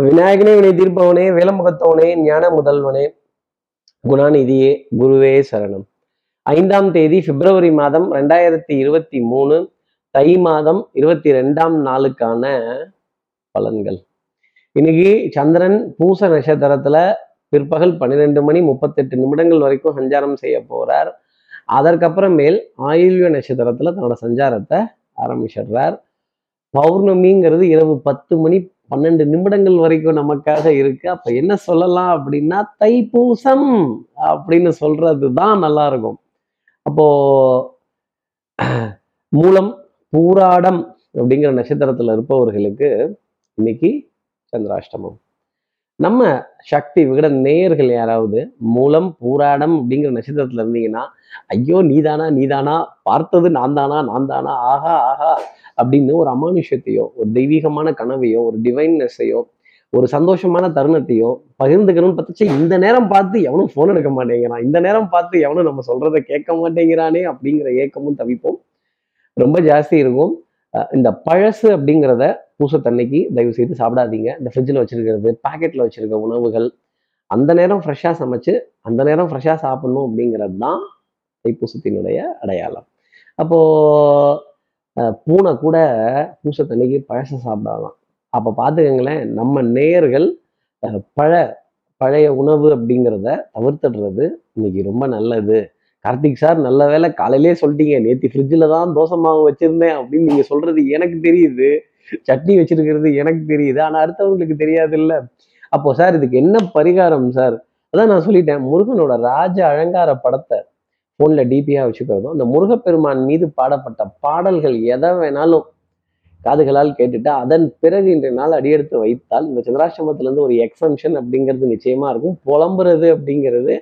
விநாயகனே வினை தீர்ப்பவனே வேலமுகத்தவனே ஞான முதல்வனே. குணாநிதியே குருவே சரணம். ஐந்தாம் தேதி பிப்ரவரி மாதம் ரெண்டாயிரத்தி இருபத்தி மூணு தை மாதம் இருபத்தி ரெண்டாம் நாளுக்கான பலன்கள். இன்னைக்கு சந்திரன் பூச நட்சத்திரத்துல பிற்பகல் பன்னிரெண்டு மணி முப்பத்தெட்டு நிமிடங்கள் வரைக்கும் சஞ்சாரம் செய்ய போறார். அதற்கப்புறமேல் ஆயுள்ய நட்சத்திரத்துல தன்னோட சஞ்சாரத்தை ஆரம்பிச்சிடுறார். பௌர்ணமிங்கிறது இரவு பத்து மணி பன்னெண்டு நிமிடங்கள் வரைக்கும் நமக்காக இருக்கு. அப்ப என்ன சொல்லலாம் அப்படின்னா தைப்பூசம் அப்படின்னு சொல்றது தான் நல்லா இருக்கும் அப்போ மூலம் பூராடம் அப்படிங்கிற நட்சத்திரத்துல இருப்பவர்களுக்கு இன்னைக்கு சந்திராஷ்டமம். நம்ம சக்தி விகட நேயர்கள் யாராவது மூலம் பூராடம் அப்படிங்கிற நட்சத்திரத்துல இருந்தீங்கன்னா ஐயோ நீதானா நீதானா பார்த்தது நான் தானா நான் தானா ஆஹா ஆஹா அப்படின்னு ஒரு அமானுஷத்தையோ ஒரு தெய்வீகமான கனவையோ ஒரு டிவைன்னஸையோ ஒரு சந்தோஷமான தருணத்தையோ பகிர்ந்துக்கணும்னு பார்த்துச்சு இந்த நேரம் பார்த்து எவனும் ஃபோன் எடுக்க மாட்டேங்கிறான். இந்த நேரம் பார்த்து எவனும் நம்ம சொல்றதை கேட்க மாட்டேங்கிறானே அப்படிங்கிற ஏக்கமும் தவிப்போம். ரொம்ப ஜாஸ்தி இருக்கும். இந்த பழசு அப்படிங்கிறத பூசத்தன்னைக்கு தயவு செய்து சாப்பிடாதீங்க. இந்த ஃப்ரிட்ஜில் வச்சிருக்கிறது பாக்கெட்டில் வச்சிருக்க உணவுகள் அந்த நேரம் ஃப்ரெஷ்ஷாக சமைச்சு அந்த நேரம் ஃப்ரெஷ்ஷாக சாப்பிடணும் அப்படிங்கிறது தான் தைப்பூசத்தினுடைய அடையாளம். அப்போது பூனை கூட பூசத்தன்னைக்கு பழசை சாப்பிடலாம் அப்போ பார்த்துக்கங்களேன் நம்ம நேயர்கள் பழ பழைய உணவு அப்படிங்கிறத தவிர்த்துடுறது இன்னைக்கு ரொம்ப நல்லது. கார்த்திக் சார் நல்ல வேளை காலையிலே சொல்லிட்டீங்க. நேத்தி ஃப்ரிட்ஜில் தான் தோசை மாவு வச்சிருந்தேன் அப்படின்னு நீங்க சொல்றது எனக்கு தெரியுது. சட்னி வச்சிருக்கிறது எனக்கு தெரியுது. ஆனால் அடுத்தவங்களுக்கு தெரியாது இல்லை அப்போ சார் இதுக்கு என்ன பரிகாரம் சார்? அதான் நான் சொல்லிட்டேன். முருகனோட ராஜ அலங்கார படத்தை ஃபோனில் டிபியாக வச்சுக்கிறதும் அந்த முருகப்பெருமான் மீது பாடப்பட்ட பாடல்கள் எதை வேணாலும் காதுகளால் கேட்டுட்டு அதன் பிறகு இன்றைய நாள் அடியெடுத்து வைத்தால் இந்த சந்திராசிரமத்திலேருந்து ஒரு எக்ஸம்ஷன் அப்படிங்கிறது நிச்சயமாக இருக்கும். புலம்புறது அப்படிங்கிறது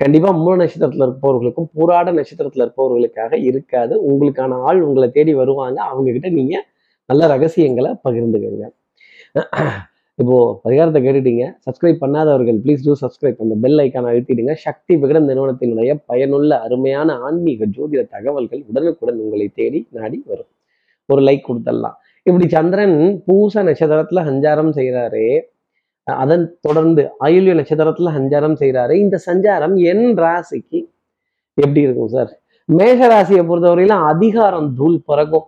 கண்டிப்பா மூல நட்சத்திரத்துல இருப்பவர்களுக்கும் பூராட நட்சத்திரத்துல இருப்பவர்களுக்காக இருக்காது. உங்களுக்கான ஆள் உங்களை தேடி வருவாங்க. அவங்க கிட்ட நீங்க நல்ல ரகசியங்களை பகிர்ந்துக்கங்க. இப்போ பரிகாரத்தை கேட்டுட்டீங்க. சப்ஸ்கிரைப் பண்ணாதவர்கள் ப்ளீஸ் டூ சப்ஸ்கிரைப் அந்த பெல் ஐக்கான அழுத்திடுங்க. சக்தி விகடன் நிறுவனத்தினுடைய பயனுள்ள அருமையான ஆன்மீக ஜோதிட தகவல்கள் உடனுக்குடன் உங்களை தேடி நாடி வரும். ஒரு லைக் கொடுத்துடலாம் இப்படி சந்திரன் பூச நட்சத்திரத்துல சஞ்சாரம் செய்கிறாரே அதன் தொடர்ந்து ஆயுள்ய நட்சத்திரத்துல சஞ்சாரம் செய்கிறாரு இந்த சஞ்சாரம் என் ராசிக்கு எப்படி இருக்கும் சார்? மேஷ ராசியை பொறுத்தவரையிலும் அதிகாரம் தூள் பிறக்கும்.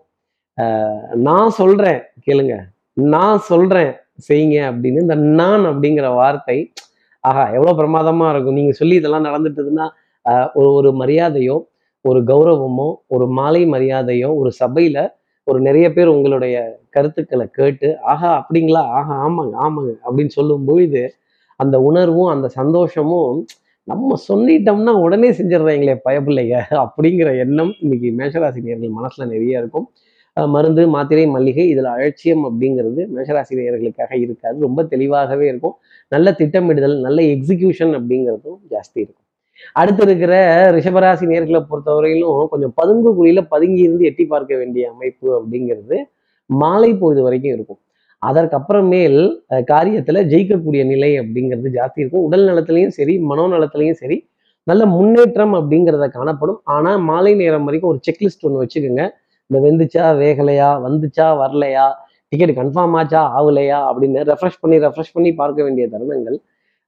ஆஹ் நான் சொல்றேன் கேளுங்க. நான் சொல்றேன் செய்யுங்க அப்படின்னு இந்த நான் அப்படிங்கிற வார்த்தை ஆஹா எவ்வளவு பிரமாதமா இருக்கும். நீங்க சொல்லி இதெல்லாம் நடந்துட்டுதுன்னா ஆஹ் ஒரு ஒரு மரியாதையோ ஒரு கௌரவமோ ஒரு மாலை மரியாதையோ ஒரு சபையில ஒரு நிறைய பேர் உங்களுடைய கருத்துக்களை கேட்டு ஆஹா அப்படிங்களா? ஆஹா ஆமாங்க ஆமாங்க அப்படின்னு சொல்லும் பொழுது அந்த உணர்வும் அந்த சந்தோஷமும் நம்ம சொல்லிட்டோம்னா உடனே செஞ்சிடுறாங்களே பயப்பில்லைங்க அப்படிங்கிற எண்ணம் இன்னைக்கு மேஷராசினியர்கள் நேர்கள் மனசுல நிறைய இருக்கும். மருந்து மாத்திரை மல்லிகை இதில் அலட்சியம் அப்படிங்கிறது மேஷராசினியர்களுக்காக இருக்காது. ரொம்ப தெளிவாகவே இருக்கும். நல்ல திட்டமிடுதல் நல்ல எக்ஸிகியூஷன் அப்படிங்கிறதும் ஜாஸ்தி இருக்கும். அடுத்து இருக்கிற ரிஷபராசி நேர்களை பொறுத்தவரையிலும் கொஞ்சம் பதுங்கு குழியில பதுங்கி இருந்து எட்டி பார்க்க வேண்டிய அமைப்பு அப்படிங்கிறது மாலை பொழுது வரைக்கும் இருக்கும். அதற்கப்புறமேல் காரியத்துல ஜெயிக்கக்கூடிய நிலை அப்படிங்கிறது ஜாஸ்தி இருக்கும். உடல் நலத்திலையும் சரி மனோநலத்திலையும் சரி நல்ல முன்னேற்றம் அப்படிங்கிறத காணப்படும். ஆனா மாலை நேரம் வரைக்கும் ஒரு செக்லிஸ்ட் ஒன்று வச்சுக்கோங்க. இந்த வெந்துச்சா வேகலையா வந்துச்சா வரலையா டிக்கெட் கன்ஃபார்ம் ஆச்சா ஆகலையா அப்படின்னு ரெஃப்ரெஷ் பண்ணி ரெஃப்ரெஷ் பண்ணி பார்க்க வேண்டிய தருணங்கள்.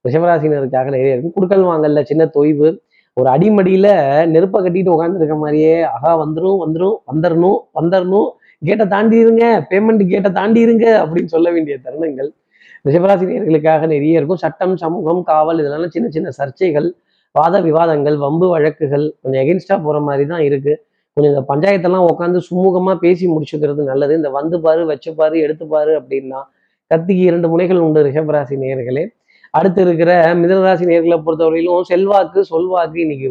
ரிஷபராசினருக்காக நிறைய இருக்கு. குடுக்கல் வாங்கல சின்ன தொய்வு. ஒரு அடிமடியில நெருப்பை கட்டிட்டு உட்காந்துருக்க மாதிரியே ஆகா வந்துடும் வந்துடும் வந்துடணும் வந்துடணும் கேட்டை தாண்டி இருங்க பேமெண்ட் கேட்டை தாண்டி இருங்க அப்படின்னு சொல்ல வேண்டிய தருணங்கள். ரிஷபராசினியர்களுக்காக நிறைய இருக்கும். சட்டம் சமூகம் காவல் இதெல்லாம் சின்ன சின்ன சர்ச்சைகள் வாத விவாதங்கள் வம்பு வழக்குகள் கொஞ்சம் எகென்ஸ்டா போற மாதிரி தான் இருக்கு. கொஞ்சம் இந்த பஞ்சாயத்தெல்லாம் உட்காந்து சுமூகமா பேசி முடிச்சுக்கிறது நல்லது. இந்த வந்து பாரு வச்சு பாரு எடுத்து பாரு அப்படின்னா கத்திக்கு இரண்டு முனைகள் உண்டு ரிஷபராசி நேர்களே அடுத்து இருக்கிற மிதனராசி நேர்களை பொறுத்தவரையிலும் செல்வாக்கு சொல்வாக்கு இன்னைக்கு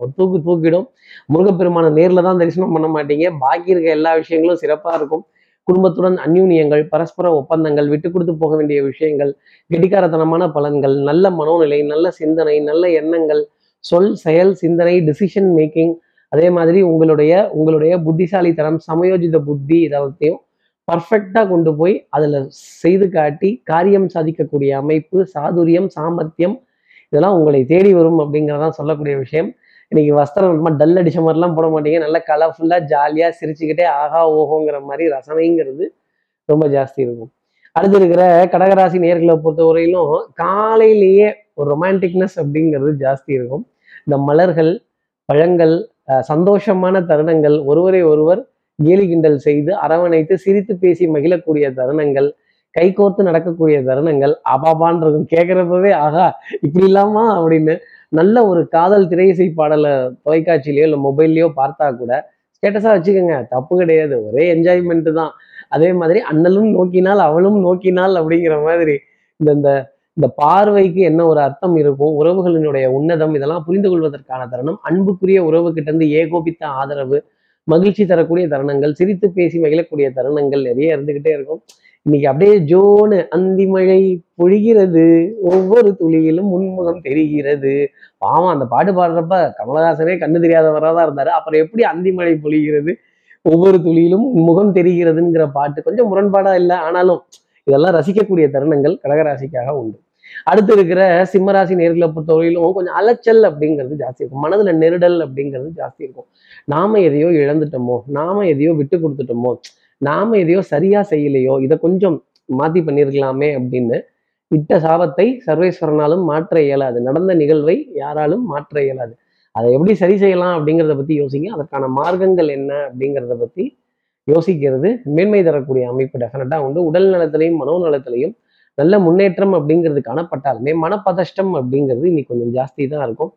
ஒரு தூக்கு தூக்கிடும். முருகப்பெருமான நேர்ல தான் தரிசனம் பண்ண மாட்டீங்க. பாக்கி இருக்க எல்லா விஷயங்களும் சிறப்பா இருக்கும். குடும்பத்துடன் அந்யூன்யங்கள் பரஸ்பர ஒப்பந்தங்கள் விட்டு கொடுத்து போக வேண்டிய விஷயங்கள் கெட்டிக்காரத்தனமான பலன்கள் நல்ல மனோநிலை நல்ல சிந்தனை நல்ல எண்ணங்கள் சொல் செயல் சிந்தனை டிசிஷன் மேக்கிங் அதே மாதிரி உங்களுடைய உங்களுடைய புத்திசாலித்தனம் சமயோஜித புத்தி இதெல்லாத்தையும் பர்ஃபெக்டாக கொண்டு போய் அதில் செய்து காட்டி காரியம் சாதிக்கக்கூடிய அமைப்பு சாதுரியம் சாமர்த்தியம் இதெல்லாம் உங்களை தேடி வரும் அப்படிங்கிறதான் சொல்லக்கூடிய விஷயம். இன்னைக்கு வஸ்திரம் ரொம்ப டல் அடிச்ச மாதிரிலாம் போட மாட்டீங்க. நல்லா கலர்ஃபுல்லாக ஜாலியாக சிரிச்சுக்கிட்டே ஆகா ஓஹோங்கிற மாதிரி ரசனைங்கிறது ரொம்ப ஜாஸ்தி இருக்கும். அடுத்து இருக்கிற கடகராசி நேர்களை பொறுத்தவரையிலும் காலையிலேயே ஒரு ரொமான்டிக்னஸ் அப்படிங்கிறது ஜாஸ்தி இருக்கும். இந்த மலர்கள் பழங்கள் சந்தோஷமான தருணங்கள் ஒருவரை ஒருவர் கேலி கிண்டல் செய்து அரவணைத்து சிரித்து பேசி மகிழக்கூடிய தருணங்கள் கைகோர்த்து நடக்கக்கூடிய தருணங்கள் அபாபான் இருக்கும் கேட்குறப்பவே ஆகா இப்படி இல்லாமா? அப்படின்னு நல்ல ஒரு காதல் திரையிசை பாடலை தொலைக்காட்சியிலையோ இல்லை மொபைல்லையோ பார்த்தா கூட ஸ்டேட்டஸாக வச்சுக்கோங்க தப்பு கிடையாது ஒரே என்ஜாய்மெண்ட்டு தான். அதே மாதிரி அண்ணலும் நோக்கினால் அவளும் நோக்கினால் அப்படிங்கிற மாதிரி இந்த இந்த இந்த பார்வைக்கு என்ன ஒரு அர்த்தம் இருக்கும் உறவுகளினுடைய உன்னதம் இதெல்லாம் புரிந்து கொள்வதற்கான தருணம் அன்புக்குரிய உறவு கிட்ட இருந்து ஏகோபித்த ஆதரவு மகிழ்ச்சி தரக்கூடிய தருணங்கள் சிரித்து பேசி மகிழக்கூடிய தருணங்கள் நிறைய இருந்துகிட்டே இருக்கும். இன்னைக்கு அப்படியே ஜோனு அந்தி மழை பொழிகிறது ஒவ்வொரு துளியிலும் முன்முகம் தெரிகிறது. பாவம் அந்த பாட்டு பாடுறப்ப கமலஹாசனே கண்ணு தெரியாதவராக தான் இருந்தாரு. அப்புறம் எப்படி அந்தி மழை பொழிகிறது ஒவ்வொரு துளியிலும் முகம் தெரிகிறதுங்கிற பாட்டு கொஞ்சம் முரண்பாடா இல்லை ஆனாலும் இதெல்லாம் ரசிக்கக்கூடிய தருணங்கள் கடகராசிக்காக உண்டு. அடுத்து இருக்கிற சிம்மராசி நேர்களை பொறுத்தவரையிலும் கொஞ்சம் அலைச்சல் அப்படிங்கிறது ஜாஸ்தி இருக்கும். மனதுல நெருடல் அப்படிங்கிறது ஜாஸ்தி இருக்கும். நாம எதையோ இழந்துட்டோமோ நாம எதையோ விட்டு கொடுத்துட்டோமோ நாம எதையோ சரியா செய்யலையோ இதை கொஞ்சம் மாத்தி பண்ணியிருக்கலாமே அப்படின்னு இட்ட சாபத்தை சர்வேஸ்வரனாலும் மாற்ற இயலாது. நடந்த நிகழ்வை யாராலும் மாற்ற இயலாது. அதை எப்படி சரி செய்யலாம் அப்படிங்கிறத பத்தி யோசிங்க. அதற்கான மார்க்கங்கள் என்ன அப்படிங்கிறத பத்தி யோசிக்கிறது மேன்மை தரக்கூடிய அமைப்பு டெஃபினட்டா உண்டு. உடல் நலத்திலையும் மனோ நலத்திலையும் நல்ல முன்னேற்றம் அப்படிங்கிறது காணப்பட்டாலுமே மனப்பதஷ்டம் அப்படிங்கிறது இன்னைக்கு கொஞ்சம் ஜாஸ்தி தான் இருக்கும்.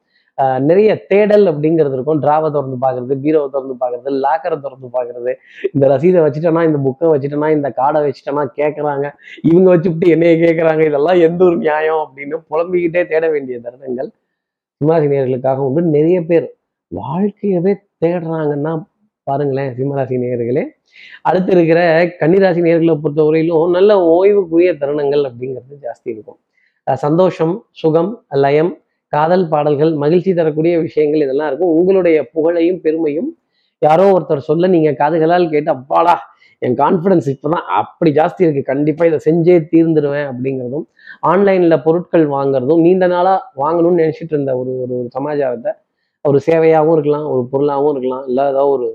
நிறைய தேடல் அப்படிங்கிறது இருக்கும். டிராவை திறந்து பார்க்கறது பீரோவை திறந்து பார்க்கறது லாக்கரை திறந்து பார்க்கறது. இந்த ரசீதை வச்சுட்டேன்னா இந்த புக்கை வச்சுட்டேன்னா இந்த காடை வச்சுட்டேன்னா கேட்குறாங்க இவங்க வச்சுட்டு என்னைய கேட்குறாங்க இதெல்லாம் எந்த ஒரு நியாயம் அப்படின்னு புலம்பிக்கிட்டே தேட வேண்டிய தருணங்கள் சிம்மாசினியர்களுக்காக உண்டு. நிறைய பேர் வாழ்க்கையவே தேடுறாங்கன்னா பாருங்களேன் சிம்மராசி நேயர்களே. அடுத்து இருக்கிற கன்னிராசி நேர்களை பொறுத்தவரையிலும் நல்ல ஓய்வுக்குரிய தருணங்கள் அப்படிங்கிறது ஜாஸ்தி இருக்கும். சந்தோஷம் சுகம் லயம் காதல் பாடல்கள் மகிழ்ச்சி தரக்கூடிய விஷயங்கள் இதெல்லாம் இருக்கும். உங்களுடைய புகழையும் பெருமையும் யாரோ ஒருத்தர் சொல்ல நீங்க காதுகளால் கேட்டு அப்பாடா என் கான்ஃபிடன்ஸ் இப்போதான் அப்படி ஜாஸ்தி இருக்கு. கண்டிப்பா இதை செஞ்சே தீர்ந்துடுவேன் அப்படிங்கிறதும் ஆன்லைன்ல பொருட்கள் வாங்குறதும் நீண்ட நாளா வாங்கணும்னு நினைச்சிட்டு இருந்த ஒரு ஒரு ஒரு சமாச்சாரத்தை ஒரு சேவையாகவும் இருக்கலாம் ஒரு பொருளாகவும் இருக்கலாம் இல்லை ஏதாவது ஒரு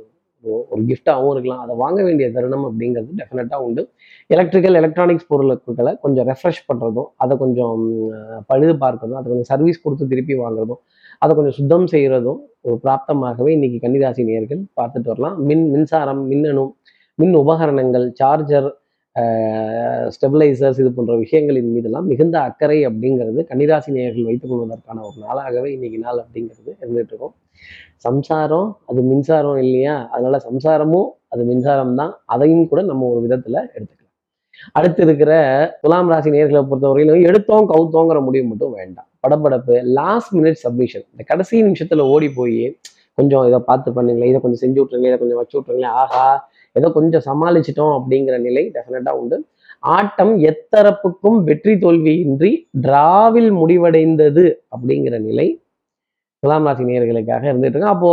ஒரு- கிஃப்டாகவும் இருக்கலாம். அதை வாங்க வேண்டிய தருணம் அப்படிங்கிறது டெஃபினட்டாக உண்டு. எலக்ட்ரிக்கல் எலக்ட்ரானிக்ஸ் பொருட்களை கொஞ்சம் ரெஃப்ரெஷ் பண்ணுறதும் அதை கொஞ்சம் பழுது பார்க்கறதும் அதை கொஞ்சம் சர்வீஸ் கொடுத்து திருப்பி வாங்குறதும் அதை கொஞ்சம் சுத்தம் செய்கிறதும் ஒரு பிராப்தமாகவே இன்னைக்கு கன்னிராசி நேர்கள் பார்த்துட்டு வரலாம். மின் மின்சாரம் மின்னணு மின் உபகரணங்கள் சார்ஜர் ஸ்டெபிளைசர்ஸ் இது போன்ற விஷயங்களின் மீதெல்லாம் மிகுந்த அக்கறை அப்படிங்கிறது கன்னிராசி நேயர்கள் வைத்துக் கொள்வதற்கான ஒரு நாளாகவே இன்னைக்கு நாள் அப்படிங்கிறது இருந்துட்டு இருக்கும். சம்சாரம் அது மின்சாரம் இல்லையா? அதனால சம்சாரமும் அது மின்சாரம் தான். அதையும் கூட நம்ம ஒரு விதத்துல எடுத்துக்கலாம். அடுத்து இருக்கிற துலாம் ராசி நேர்களை பொறுத்தவரையிலும் எடுத்தோம் கவுத்தோங்கிற முடிவு மட்டும் வேண்டாம். படப்படப்பு லாஸ்ட் மினிட் சப்மிஷன் இந்த கடைசி நிமிஷத்துல ஓடி போய் கொஞ்சம் இதை பார்த்து பண்ணுங்களேன் இதை கொஞ்சம் செஞ்சு விட்ருங்களேன் இதை கொஞ்சம் வச்சு விட்ருங்களேன் ஆஹா ஏதோ கொஞ்சம் சமாளிச்சிட்டோம் அப்படிங்கிற நிலை டெஃபினட்டாக உண்டு. ஆட்டம் எத்தரப்புக்கும் வெற்றி தோல்வியின்றி டிராவில் முடிவடைந்தது அப்படிங்கிற நிலை துலாம் ராசி நேர்களுக்காக இருந்துட்டு இருக்கு அப்போ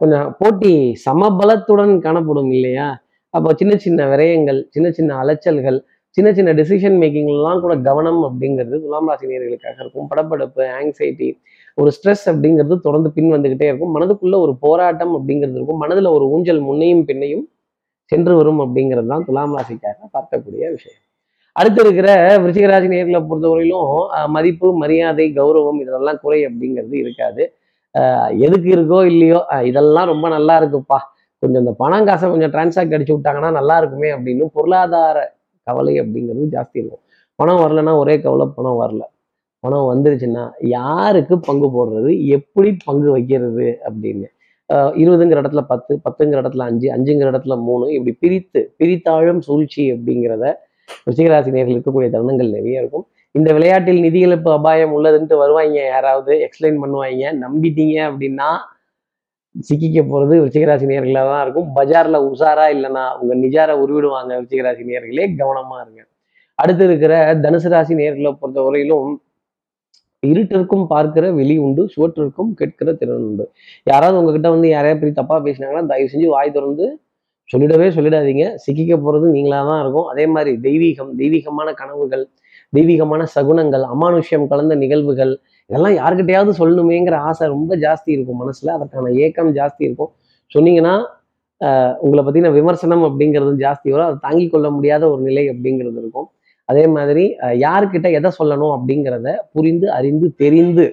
கொஞ்சம் போட்டி சமபலத்துடன் காணப்படும் இல்லையா? அப்போ சின்ன சின்ன விரயங்கள் சின்ன சின்ன அலைச்சல்கள் சின்ன சின்ன டெசிஷன் மேக்கிங்லாம் கூட கவனம் அப்படிங்கிறது துலாம் ராசி நேர்களுக்காக இருக்கும். படப்படுப்பு ஆங்ஸைட்டி ஒரு ஸ்ட்ரெஸ் அப்படிங்கிறது தொடர்ந்து பின் வந்துக்கிட்டே இருக்கும். மனதுக்குள்ள ஒரு போராட்டம் அப்படிங்கிறது இருக்கும். மனதுல ஒரு ஊஞ்சல் முன்னையும் பின்னையும் சென்று வரும் அப்படிங்கிறது தான் துலாம் ராசிக்காக பார்க்கக்கூடிய விஷயம். அடுத்து இருக்கிற விருச்சிகராசி நேர்களை பொறுத்தவரையிலும் மதிப்பு மரியாதை கௌரவம் இதெல்லாம் குறை அப்படிங்கிறது இருக்காது. எதுக்கு இருக்கோ இல்லையோ இதெல்லாம் ரொம்ப நல்லா இருக்குப்பா. கொஞ்சம் இந்த பணம் காசை கொஞ்சம் டிரான்சாக்ட் அடிச்சு விட்டாங்கன்னா நல்லா இருக்குமே அப்படின்னு பொருளாதார கவலை அப்படிங்கிறது ஜாஸ்தி இருக்கும். பணம் வரலன்னா ஒரே கவலை பணம் வரல. பணம் வந்துருச்சுன்னா யாருக்கு பங்கு போடுறது? எப்படி பங்கு வைக்கிறது அப்படின்னு. இருபதுங்கிற இடத்துல பத்து பத்துங்கிற இடத்துல அஞ்சு அஞ்சுங்கிற இடத்துல மூணு இப்படி பிரித்து பிரித்தாழும் சூழ்ச்சி அப்படிங்கிறத ரிஷிகராசி நேர்கள் இருக்கக்கூடிய தருணங்கள் நிறைய இருக்கும். இந்த விளையாட்டில் நிதி இழப்பு அபாயம் உள்ளதுன்ட்டு வருவாங்க யாராவது எக்ஸ்பிளைன் பண்ணுவாங்க நம்பிட்டீங்க அப்படின்னா சிக்கிக்க போகிறது விருச்சிகராசி நேர்களாக தான் இருக்கும். பஜாரில் உஷாரா இல்லைன்னா உங்கள் நிஜார உருவிடுவாங்க விருச்சிகராசி நேர்களே கவனமாக இருங்க. அடுத்து இருக்கிற தனுசு ராசி நேர்களை பொறுத்த வரையிலும் இருட்டிற்கும் பார்க்கிற வெளி உண்டு சுவற்றிற்கும் கேட்கிற திறன் உண்டு. யாராவது உங்ககிட்ட வந்து யாரையாவது பற்றி தப்பா பேசினாங்கன்னா தயவு செஞ்சு வாய் திறந்து சொல்லிடவே சொல்லிடாதீங்க. சிக்கிக்க போறது நீங்களா தான் இருக்கும். அதே மாதிரி தெய்வீகம் தெய்வீகமான கனவுகள் தெய்வீகமான சகுனங்கள் அமானுஷ்யம் கலந்த நிகழ்வுகள் இதெல்லாம் யாருக்கிட்டையாவது சொல்லணுமேங்கிற ஆசை ரொம்ப ஜாஸ்தி இருக்கும் மனசுல. அதற்கான ஏக்கம் ஜாஸ்தி இருக்கும். சொன்னீங்கன்னா உங்களை பத்தின விமர்சனம் அப்படிங்கிறது ஜாஸ்தி வரும். அதை தாங்கிக் கொள்ள முடியாத ஒரு நிலை அப்படிங்கிறது இருக்கும். அதே மாதிரி யாருக்கிட்ட எதை சொல்லணும் அப்படிங்கிறத புரிந்து அறிந்து தெரிந்து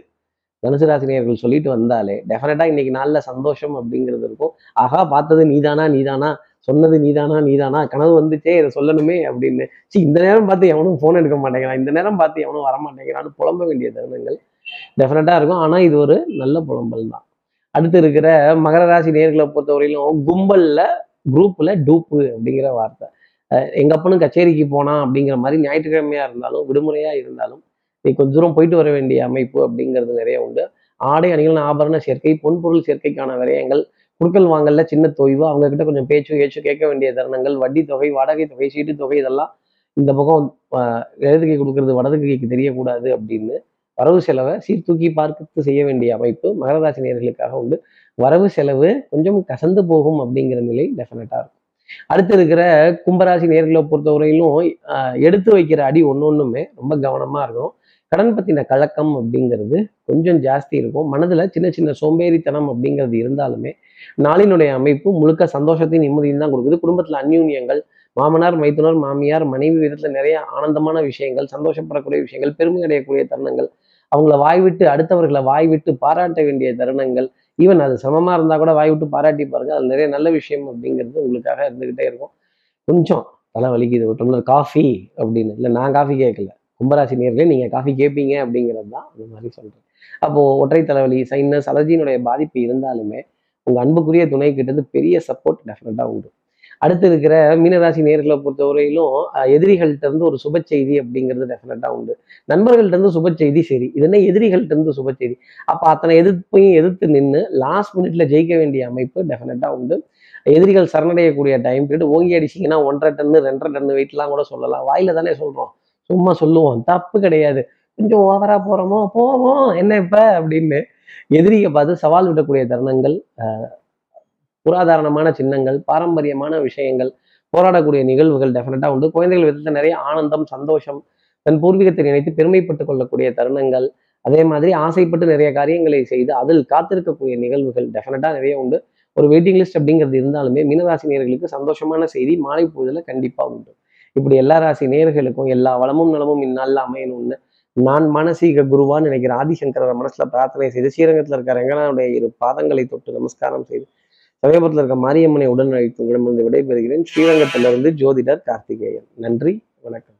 தனுசு ராசினியர்கள் சொல்லிட்டு வந்தாலே டெஃபினட்டாக இன்னைக்கு நாளில் சந்தோஷம் அப்படிங்கிறது இருக்கும். ஆகா பார்த்தது நீதானா நீதானா? சொன்னது நீதானா நீதானா? கனவு வந்துச்சே இதை சொல்லணுமே அப்படின்னு. சி இந்த நேரம் பார்த்து எவனும் ஃபோன் எடுக்க மாட்டேங்கிறான். இந்த நேரம் பார்த்து எவனும் வர மாட்டேங்கிறான்னு புலம்ப வேண்டிய தருணங்கள் டெஃபினட்டாக இருக்கும். ஆனால் இது ஒரு நல்ல புலம்பல் தான். அடுத்து இருக்கிற மகர ராசி நேர்களை பொறுத்தவரையிலும் கும்பலில் குரூப்பில் டூப்பு அப்படிங்கிற வார்த்தை. எங்கப்பனும் அப்பனும் கச்சேரிக்கு போனான் அப்படிங்கிற மாதிரி ஞாயிற்றுக்கிழமையா இருந்தாலும் விடுமுறையா இருந்தாலும் நீ கொஞ்ச தூரம் போயிட்டு வர வேண்டிய அமைப்பு அப்படிங்கிறது நிறைய உண்டு. ஆடை அணிகள் ஆபரண சேர்க்கை பொன்பொருள் சேர்க்கைக்கான விரயங்கள் குடுக்கல் வாங்கல சின்ன தொய்வு அவங்க கிட்ட கொஞ்சம் பேச்சு ஏச்சு கேட்க வேண்டிய தருணங்கள் வட்டி தொகை வாடகை தொகை சீட்டு தொகை இதெல்லாம் இந்த பக்கம் ஆஹ், கொடுக்கறது வடதுகைக்கு தெரியக்கூடாது அப்படின்னு வரவு செலவை சீர்தூக்கி பார்த்து செய்ய வேண்டிய அமைப்பு மகர உண்டு. வரவு செலவு கொஞ்சம் கசந்து போகும் அப்படிங்கிற நிலை டெஃபினட்டாக இருக்கும். அடுத்து இருக்கிற கும்பராசி நேர்களை பொறுத்தவரையிலும் எடுத்து வைக்கிற அடி ஒன்று ஒன்றுமே ரொம்ப கவனமா இருக்கும் கடன் பத்தின கலக்கம் அப்படிங்கிறது கொஞ்சம் ஜாஸ்தி இருக்கும். மனதுல சின்ன சின்ன சோம்பேறித்தனம் அப்படிங்கிறது இருந்தாலுமே நாளினுடைய அமைப்பு முழுக்க சந்தோஷத்தையும் நிம்மதியும் தான் கொடுக்குது. குடும்பத்துல அந்யூன்யங்கள் மாமனார் மைத்துனர் மாமியார் மனைவி விதத்துல நிறைய ஆனந்தமான விஷயங்கள் சந்தோஷப்படக்கூடிய விஷயங்கள் பெருமை அடையக்கூடிய தருணங்கள் அவங்கள வாய்விட்டு அடுத்தவர்களை வாய்விட்டு பாராட்ட வேண்டிய தருணங்கள் ஈவன் அது சமமாக இருந்தால் கூட வாய் விட்டு பாராட்டி பாருங்கள் அது நிறைய நல்ல விஷயம் அப்படிங்கிறது உங்களுக்காக இருந்துக்கிட்டே இருக்கும். கொஞ்சம் தலை வலிக்குது. ஒரு டம்ளர் காஃபி அப்படின்னு. இல்லை நான் காஃபி கேட்கல. கும்பராசி நேரில் நீங்கள் காஃபி கேட்பீங்க அப்படிங்கிறது தான் அந்த மாதிரி சொல்கிறேன் அப்போது ஒற்றை தலைவலி சைனஸ் அலர்ஜியினுடைய பாதிப்பு இருந்தாலுமே உங்கள் அன்புக்குரிய துணை கிட்டது பெரிய சப்போர்ட் டெஃபினட்டாக உண்டு. அடுத்து இருக்கிற மீனராசி நேர்களை பொறுத்தவரையிலும் எதிரிகள்கிட்ட எதிரிகள்ட்ட இருந்து ஒரு சுப செய்தி அப்படிங்கிறது டெஃபினட்டாக உண்டு. நண்பர்கள்ட்ட இருந்து சுப செய்தி சரி. இது என்ன எதிரிகள்ட்ட இருந்து சுப செய்தி? அப்போ அத்தனை எதிர்ப்பையும் எதிர்த்து நின்று லாஸ்ட் மினிட்ல ஜெயிக்க வேண்டிய அமைப்பு டெஃபினட்டாக உண்டு. எதிரிகள் சரணடையக்கூடிய டைம் பீரியட் ஓங்கி அடிச்சிங்கன்னா ஒன்றரை டன்னு ரெண்டரை டன்னு வெயிட்லாம் கூட சொல்லலாம். வாயில தானே சொல்றோம். சும்மா சொல்லுவோம். தப்பு கிடையாது. கொஞ்சம் ஓவரா போறோமோ? போவோம். என்ன இப்ப? அப்படின்னு எதிரியை பார்த்து சவால் விடக்கூடிய தருணங்கள் அஹ், புராதாரணமான சின்னங்கள் பாரம்பரியமான விஷயங்கள் போராடக்கூடிய நிகழ்வுகள் டெஃபினட்டாக உண்டு. குழந்தைகள் விதத்தில் நிறைய ஆனந்தம் சந்தோஷம் தன் பூர்வீகத்தை நினைத்து பெருமைப்பட்டு கொள்ளக்கூடிய தருணங்கள் அதே மாதிரி ஆசைப்பட்டு நிறைய காரியங்களை செய்து அதில் காத்திருக்கக்கூடிய நிகழ்வுகள் டெஃபினட்டாக நிறைய உண்டு. ஒரு வெயிட்டிங் லிஸ்ட் அப்படிங்கிறது இருந்தாலுமே மீனராசி நேயர்களுக்கு சந்தோஷமான செய்தி மாலை பொழுதுல கண்டிப்பா உண்டு. இப்படி எல்லா ராசி நேயர்களுக்கும் எல்லா வளமும் நலமும் இந்நாளில் அமையணும்னு நான் மானசீக குருவான்னு நினைக்கிற ஆதிசங்கர மனசுல பிரார்த்தனை செய்து ஸ்ரீரங்கத்தில் இருக்கிற ரங்கனாவுடைய இரு பாதங்களை தொட்டு நமஸ்காரம் செய்து சமயபுரத்தில் இருக்க மாரியம்மனை உடன் அழைத்து உங்களிடமிருந்து விடைபெறுகிறேன். ஸ்ரீரங்கத்திலிருந்து ஜோதிடர் கார்த்திகேயன். நன்றி வணக்கம்.